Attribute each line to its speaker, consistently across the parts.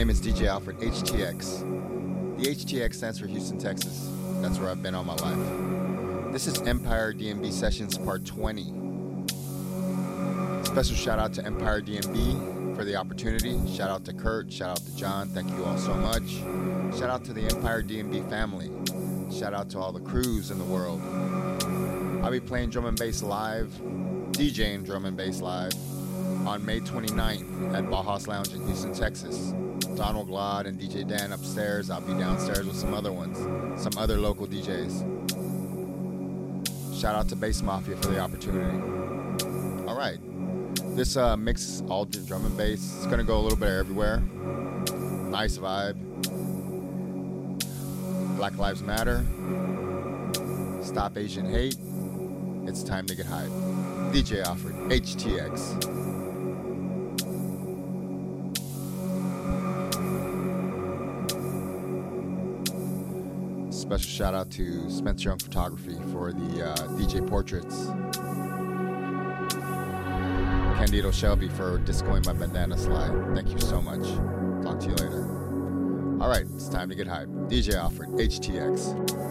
Speaker 1: name is DJ Alfred, HTX. The HTX stands for Houston, Texas. That's where I've been all my life. This is Empire DnB Sessions Part 20. Special shout out to Empire DnB for the opportunity. Shout out to Kurt. Shout out to John. Thank you all so much. Shout out to the Empire DnB family. Shout out to all the crews in the world. I'll be playing drum and bass live, DJing drum and bass live on May 29th at Bauhaus Lounge in Houston, Texas. Donald Glaude and DJ Dan upstairs. I'll be downstairs with some other ones, some other local DJs. Shout out to Bass Mafia for the opportunity. All right, this uh, mix all drum and bass. It's gonna go a little bit everywhere. Nice vibe. Black Lives Matter. Stop Asian hate. It's time to get hype. DJ Alfred, HTX. Special shout out to Spencer Young Photography for the uh, DJ portraits. Candido Shelby for discoing my bandana slide. Thank you so much. Talk to you later. All right, it's time to get hype. DJ Alfred, HTX.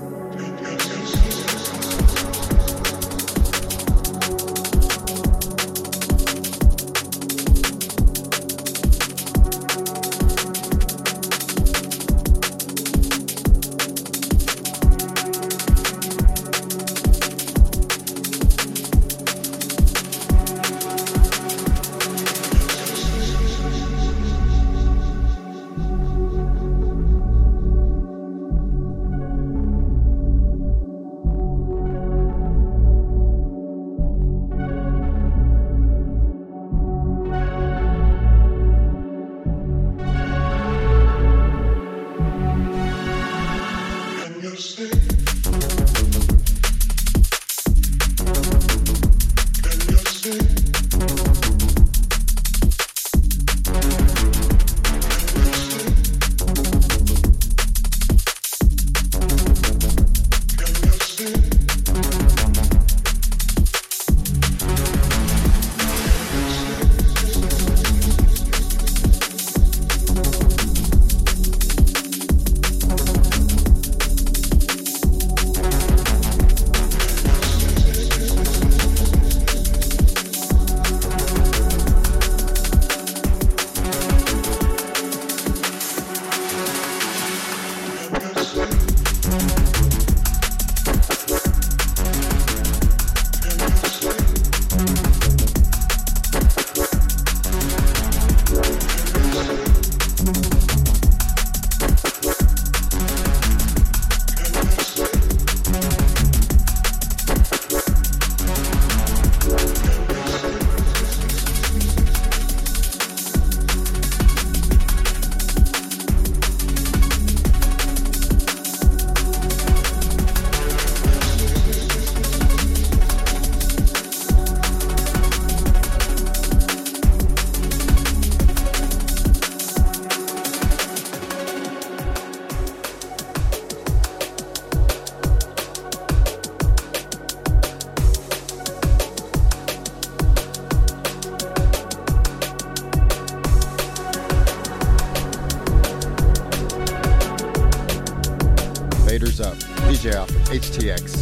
Speaker 1: STX.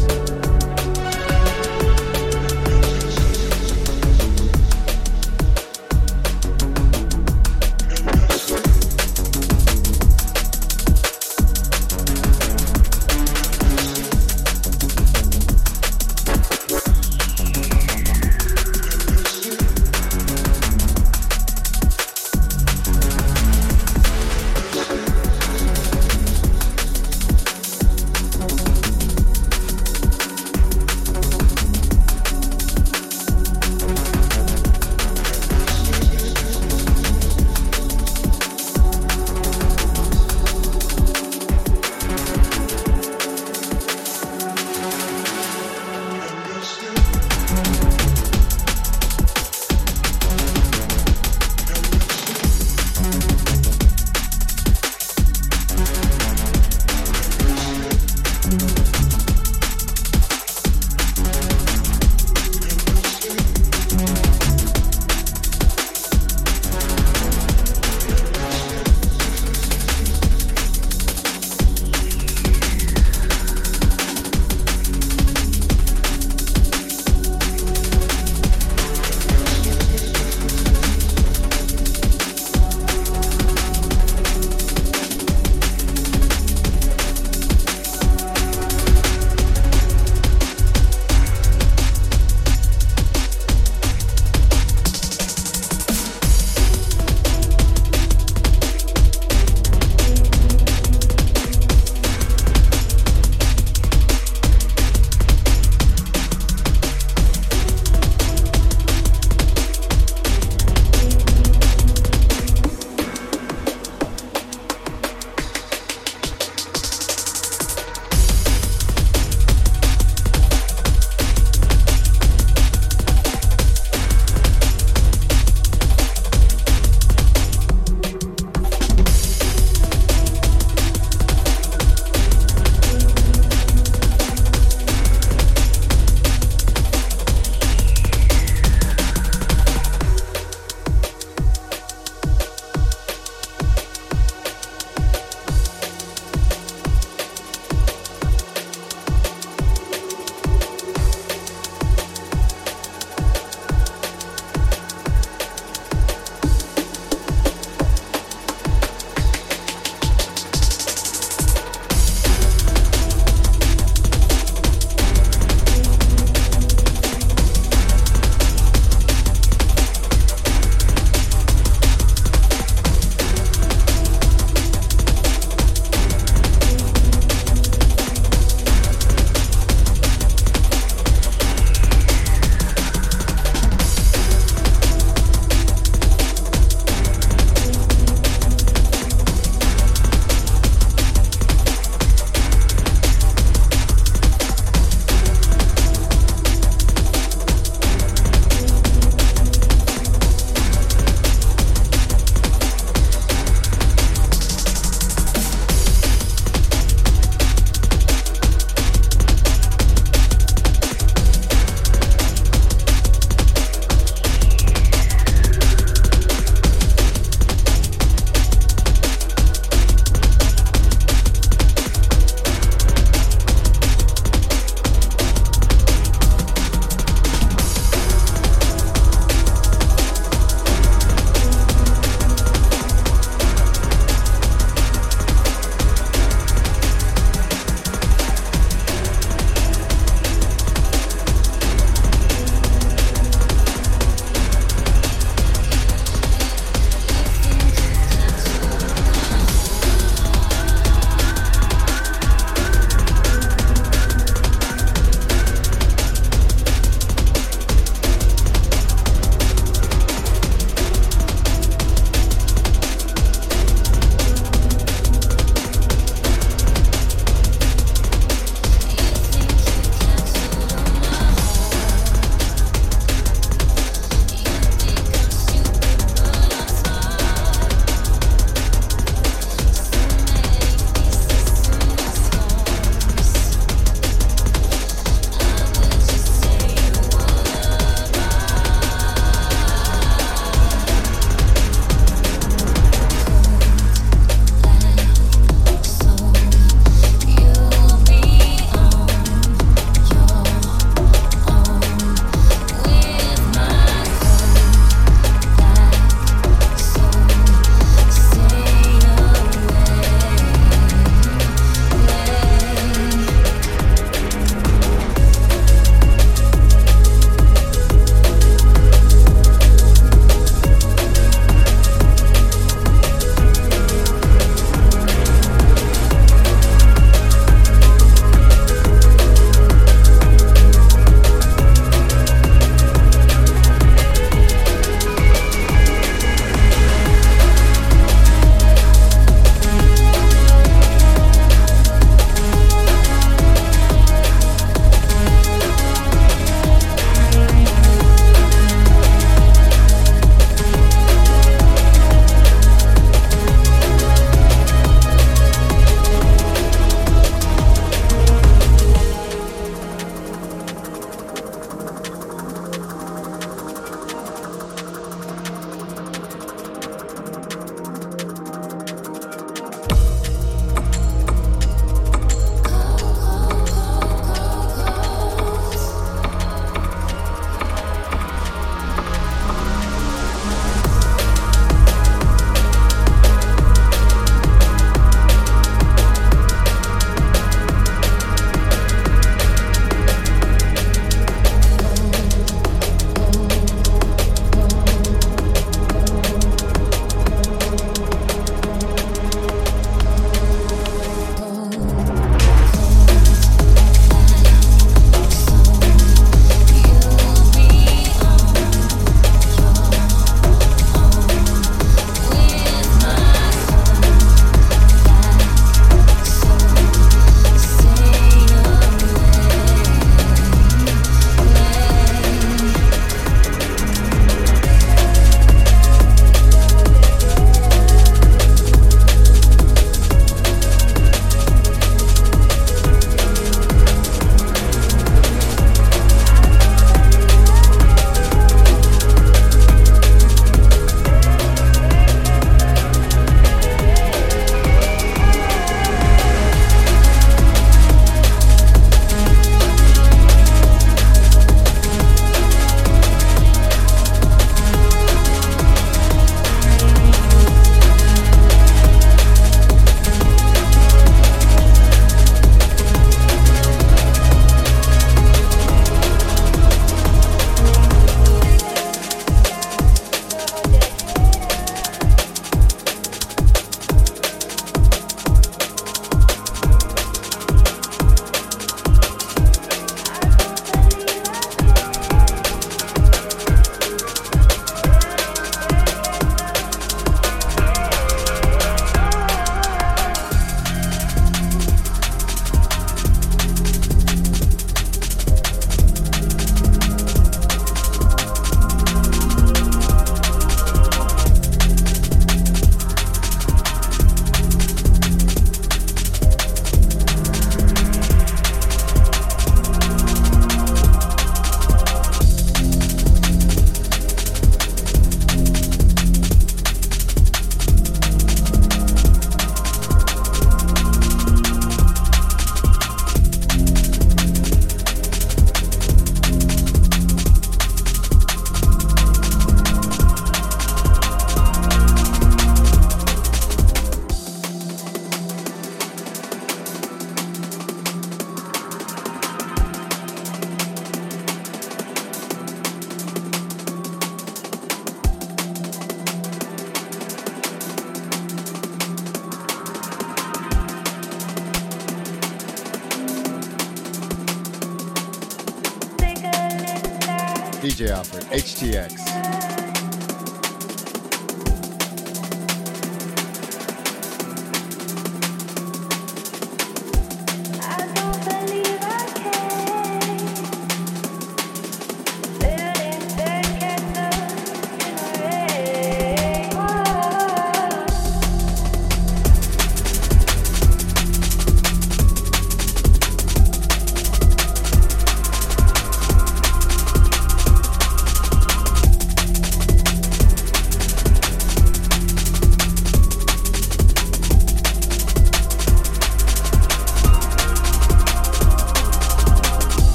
Speaker 1: DJ Alfred, HTX.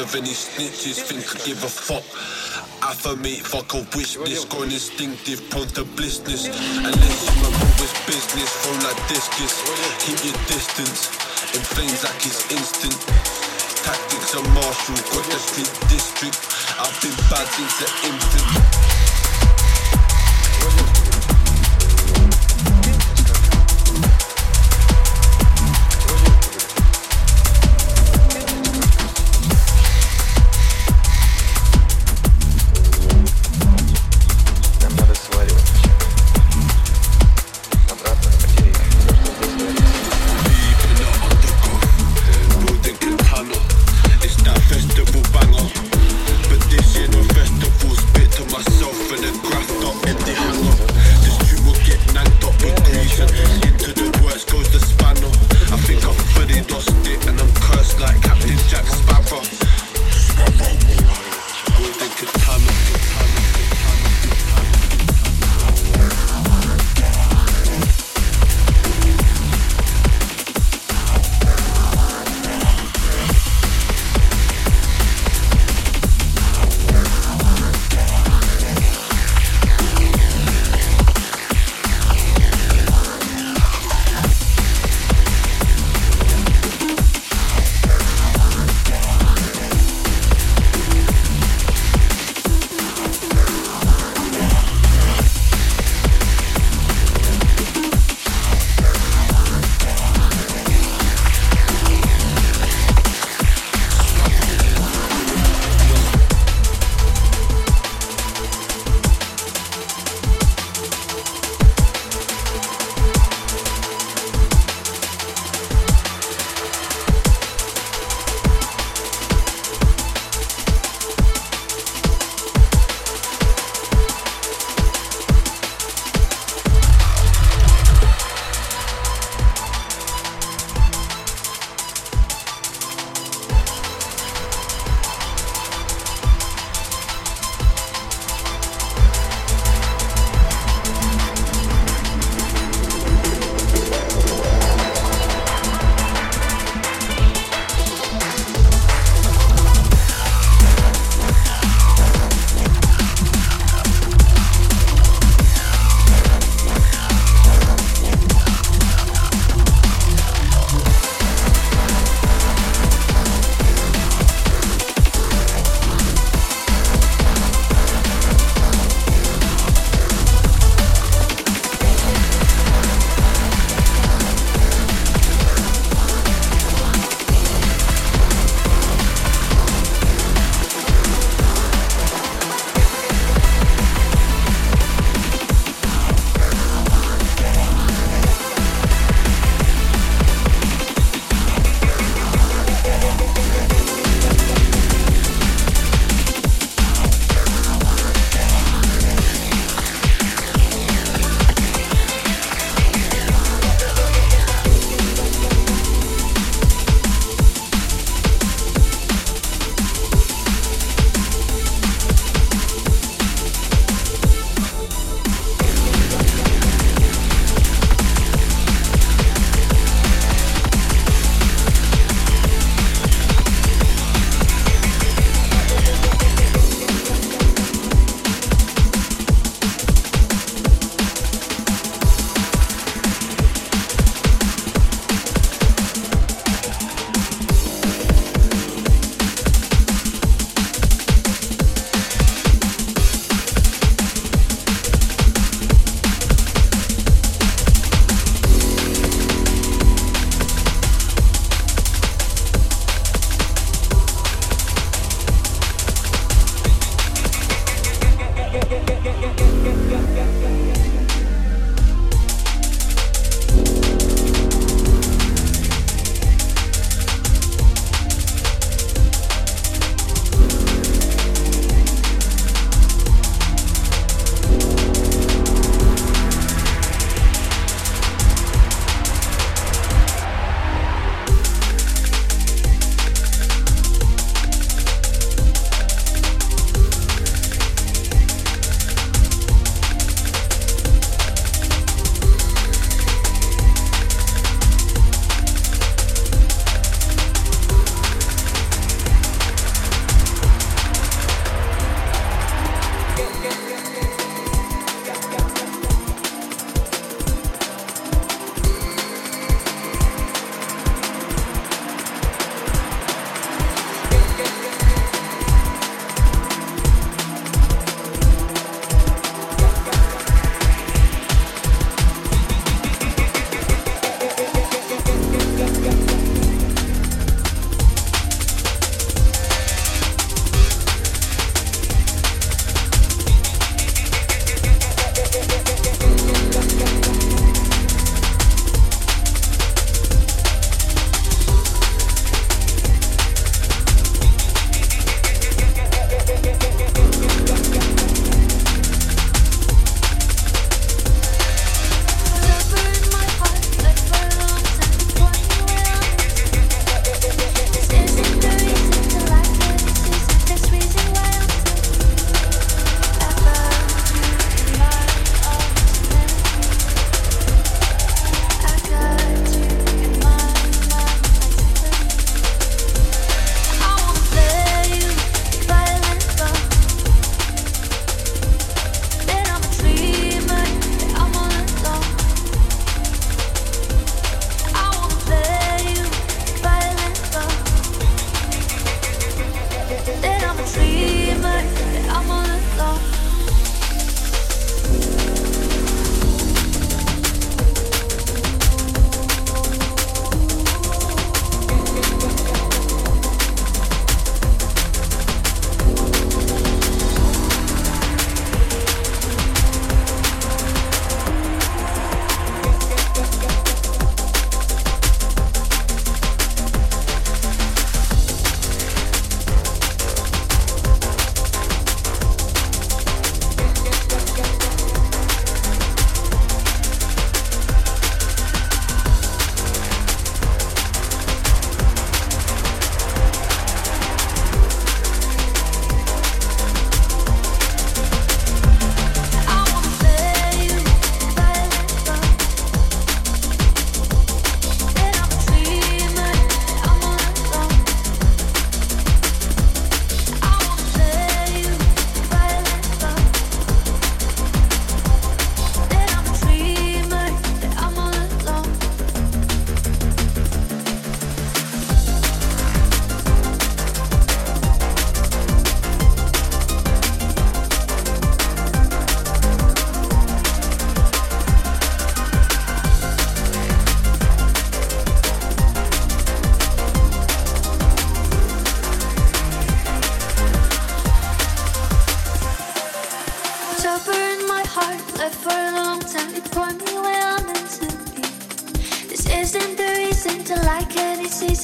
Speaker 2: Of any snitches think I give a fuck. Affirmate, fuck a wish list, going instinctive, prone to blistness. Unless you are always business, phone like discus. Keep your distance, in flames like it's instant. Tactics are martial, got the street district. I've been bad since an infant.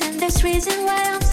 Speaker 3: and there's reason why I'm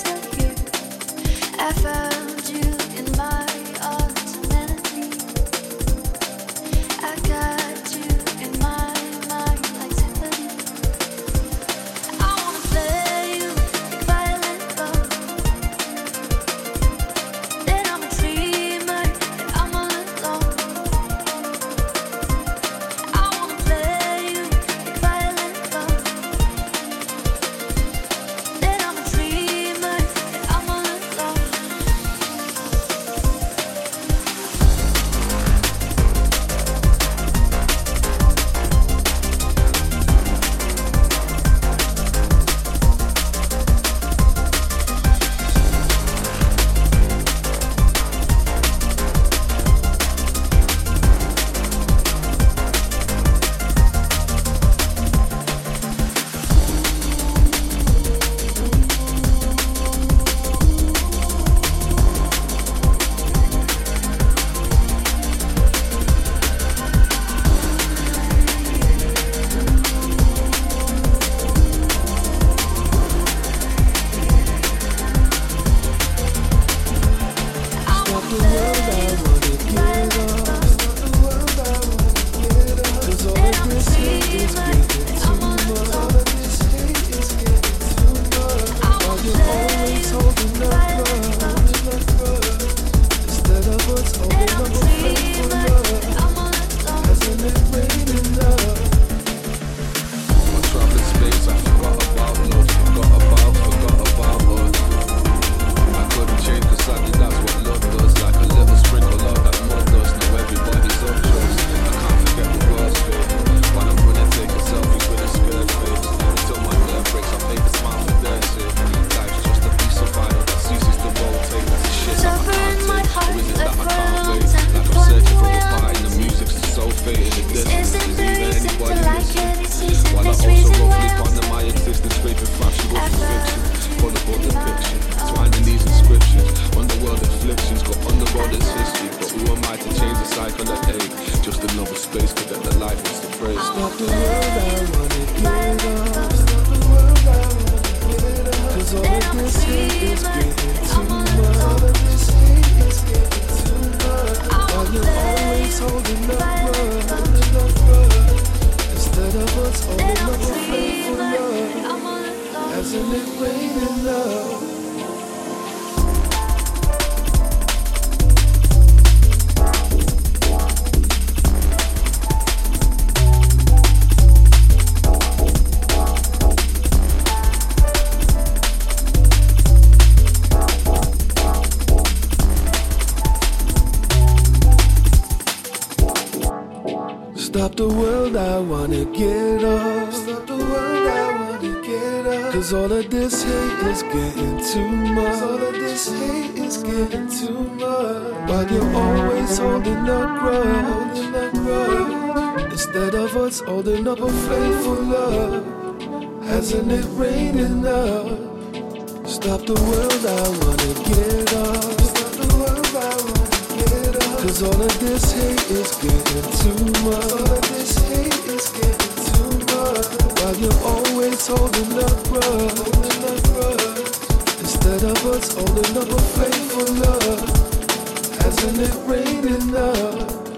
Speaker 4: Stop the world I wanna get off. Stop the world I wanna get off. Cause all of this hate is getting too much. All of this hate is getting too much. While you're always holding up grudge. Instead of us holding up a faithful love, hasn't it rained enough? Stop the world I wanna get off. Cause all of this hate is getting too much. All of this hate is getting too much. While you're always holding up grudge. Instead of us holding up a faithful love, hasn't it rained enough?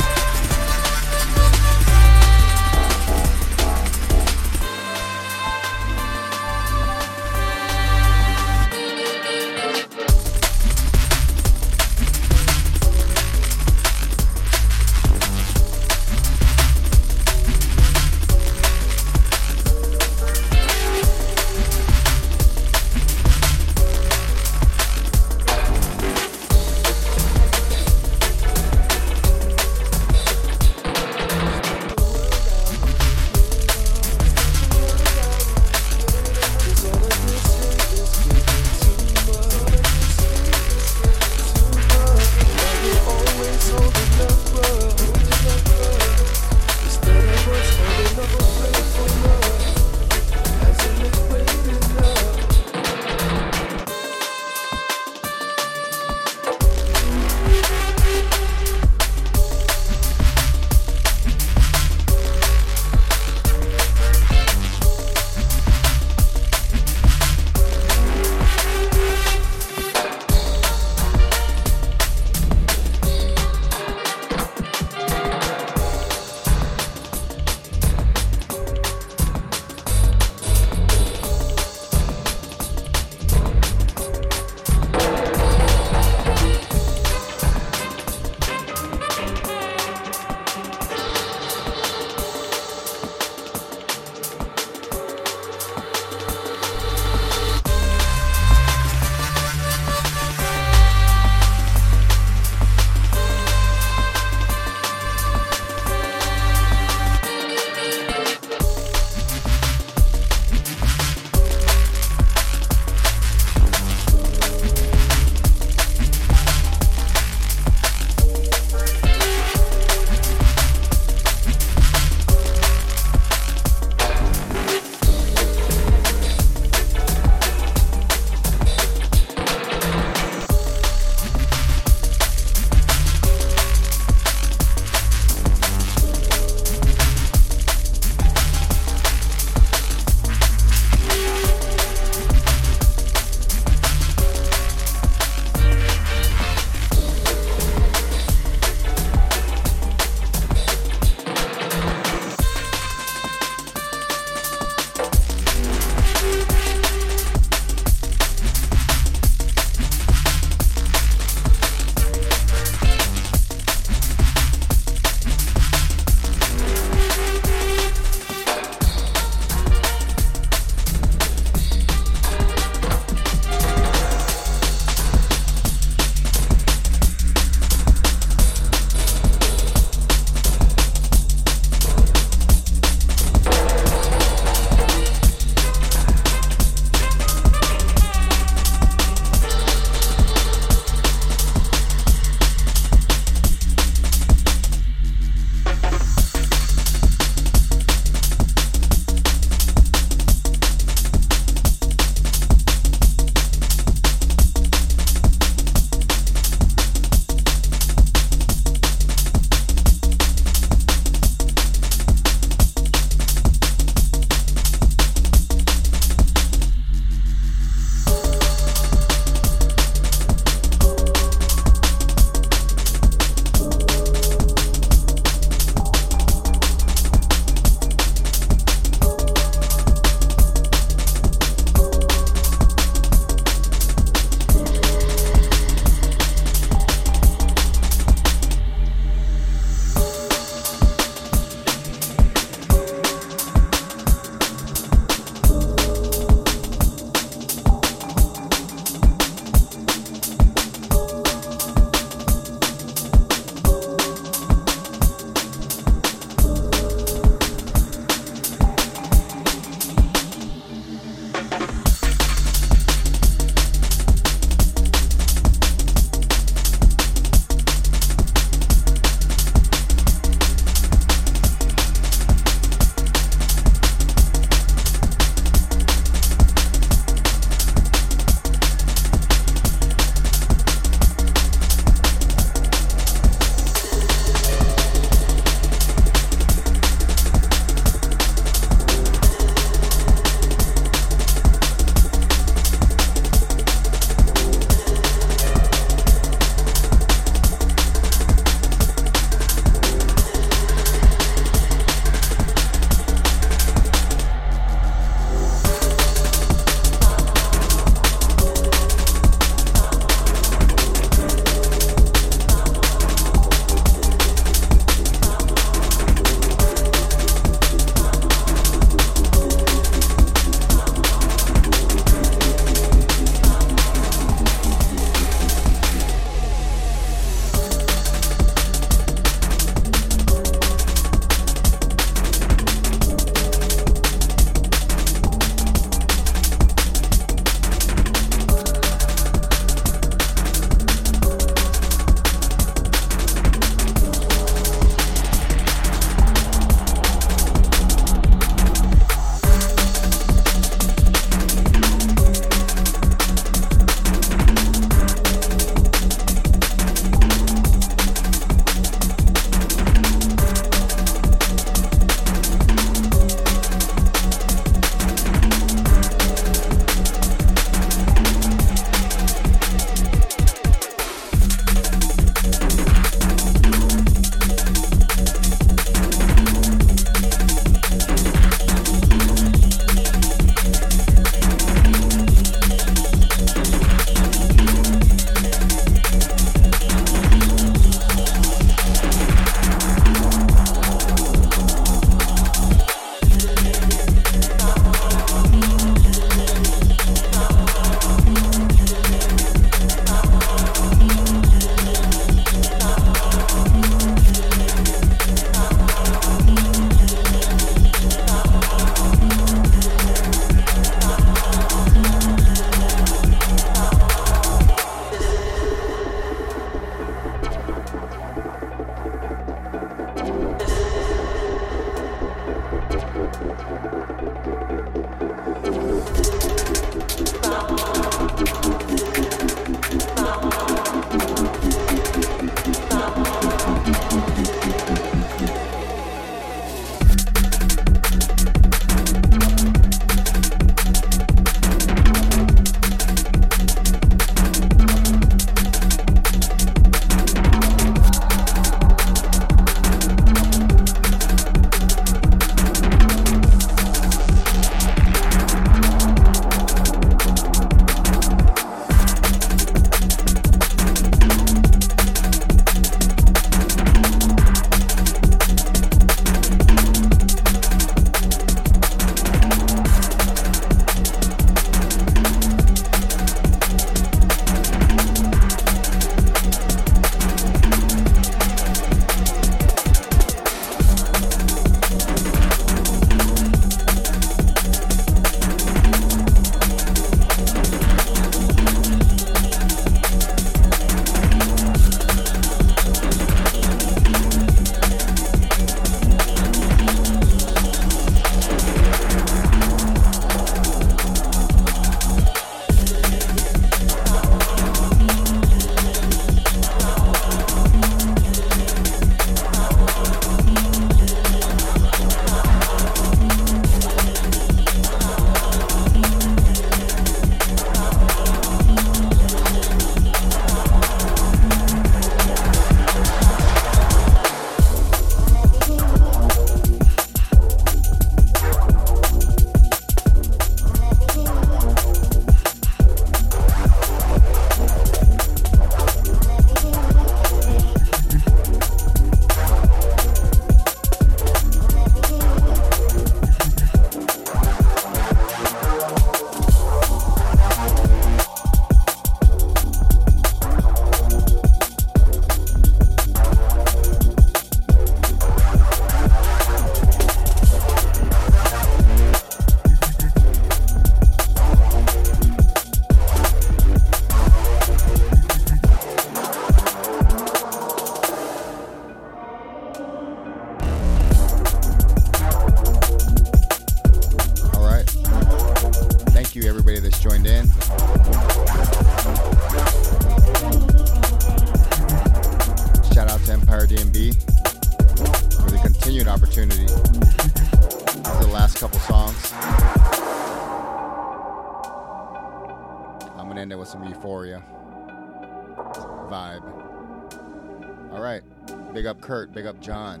Speaker 1: Big up John,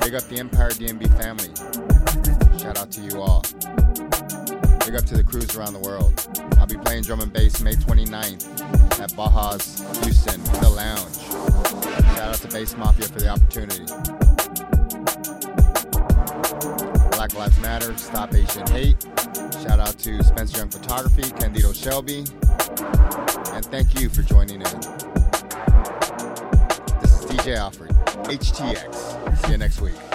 Speaker 1: big up the Empire DnB family. Shout out to you all. Big up to the crews around the world. I'll be playing drum and bass May 29th at Baja's Houston, The Lounge. Shout out to Bass Mafia for the opportunity. Black Lives Matter, Stop Asian Hate. Shout out to Spencer Young Photography, Candido Shelby. And thank you for joining in. DJ Alfred, HTX. See you next week.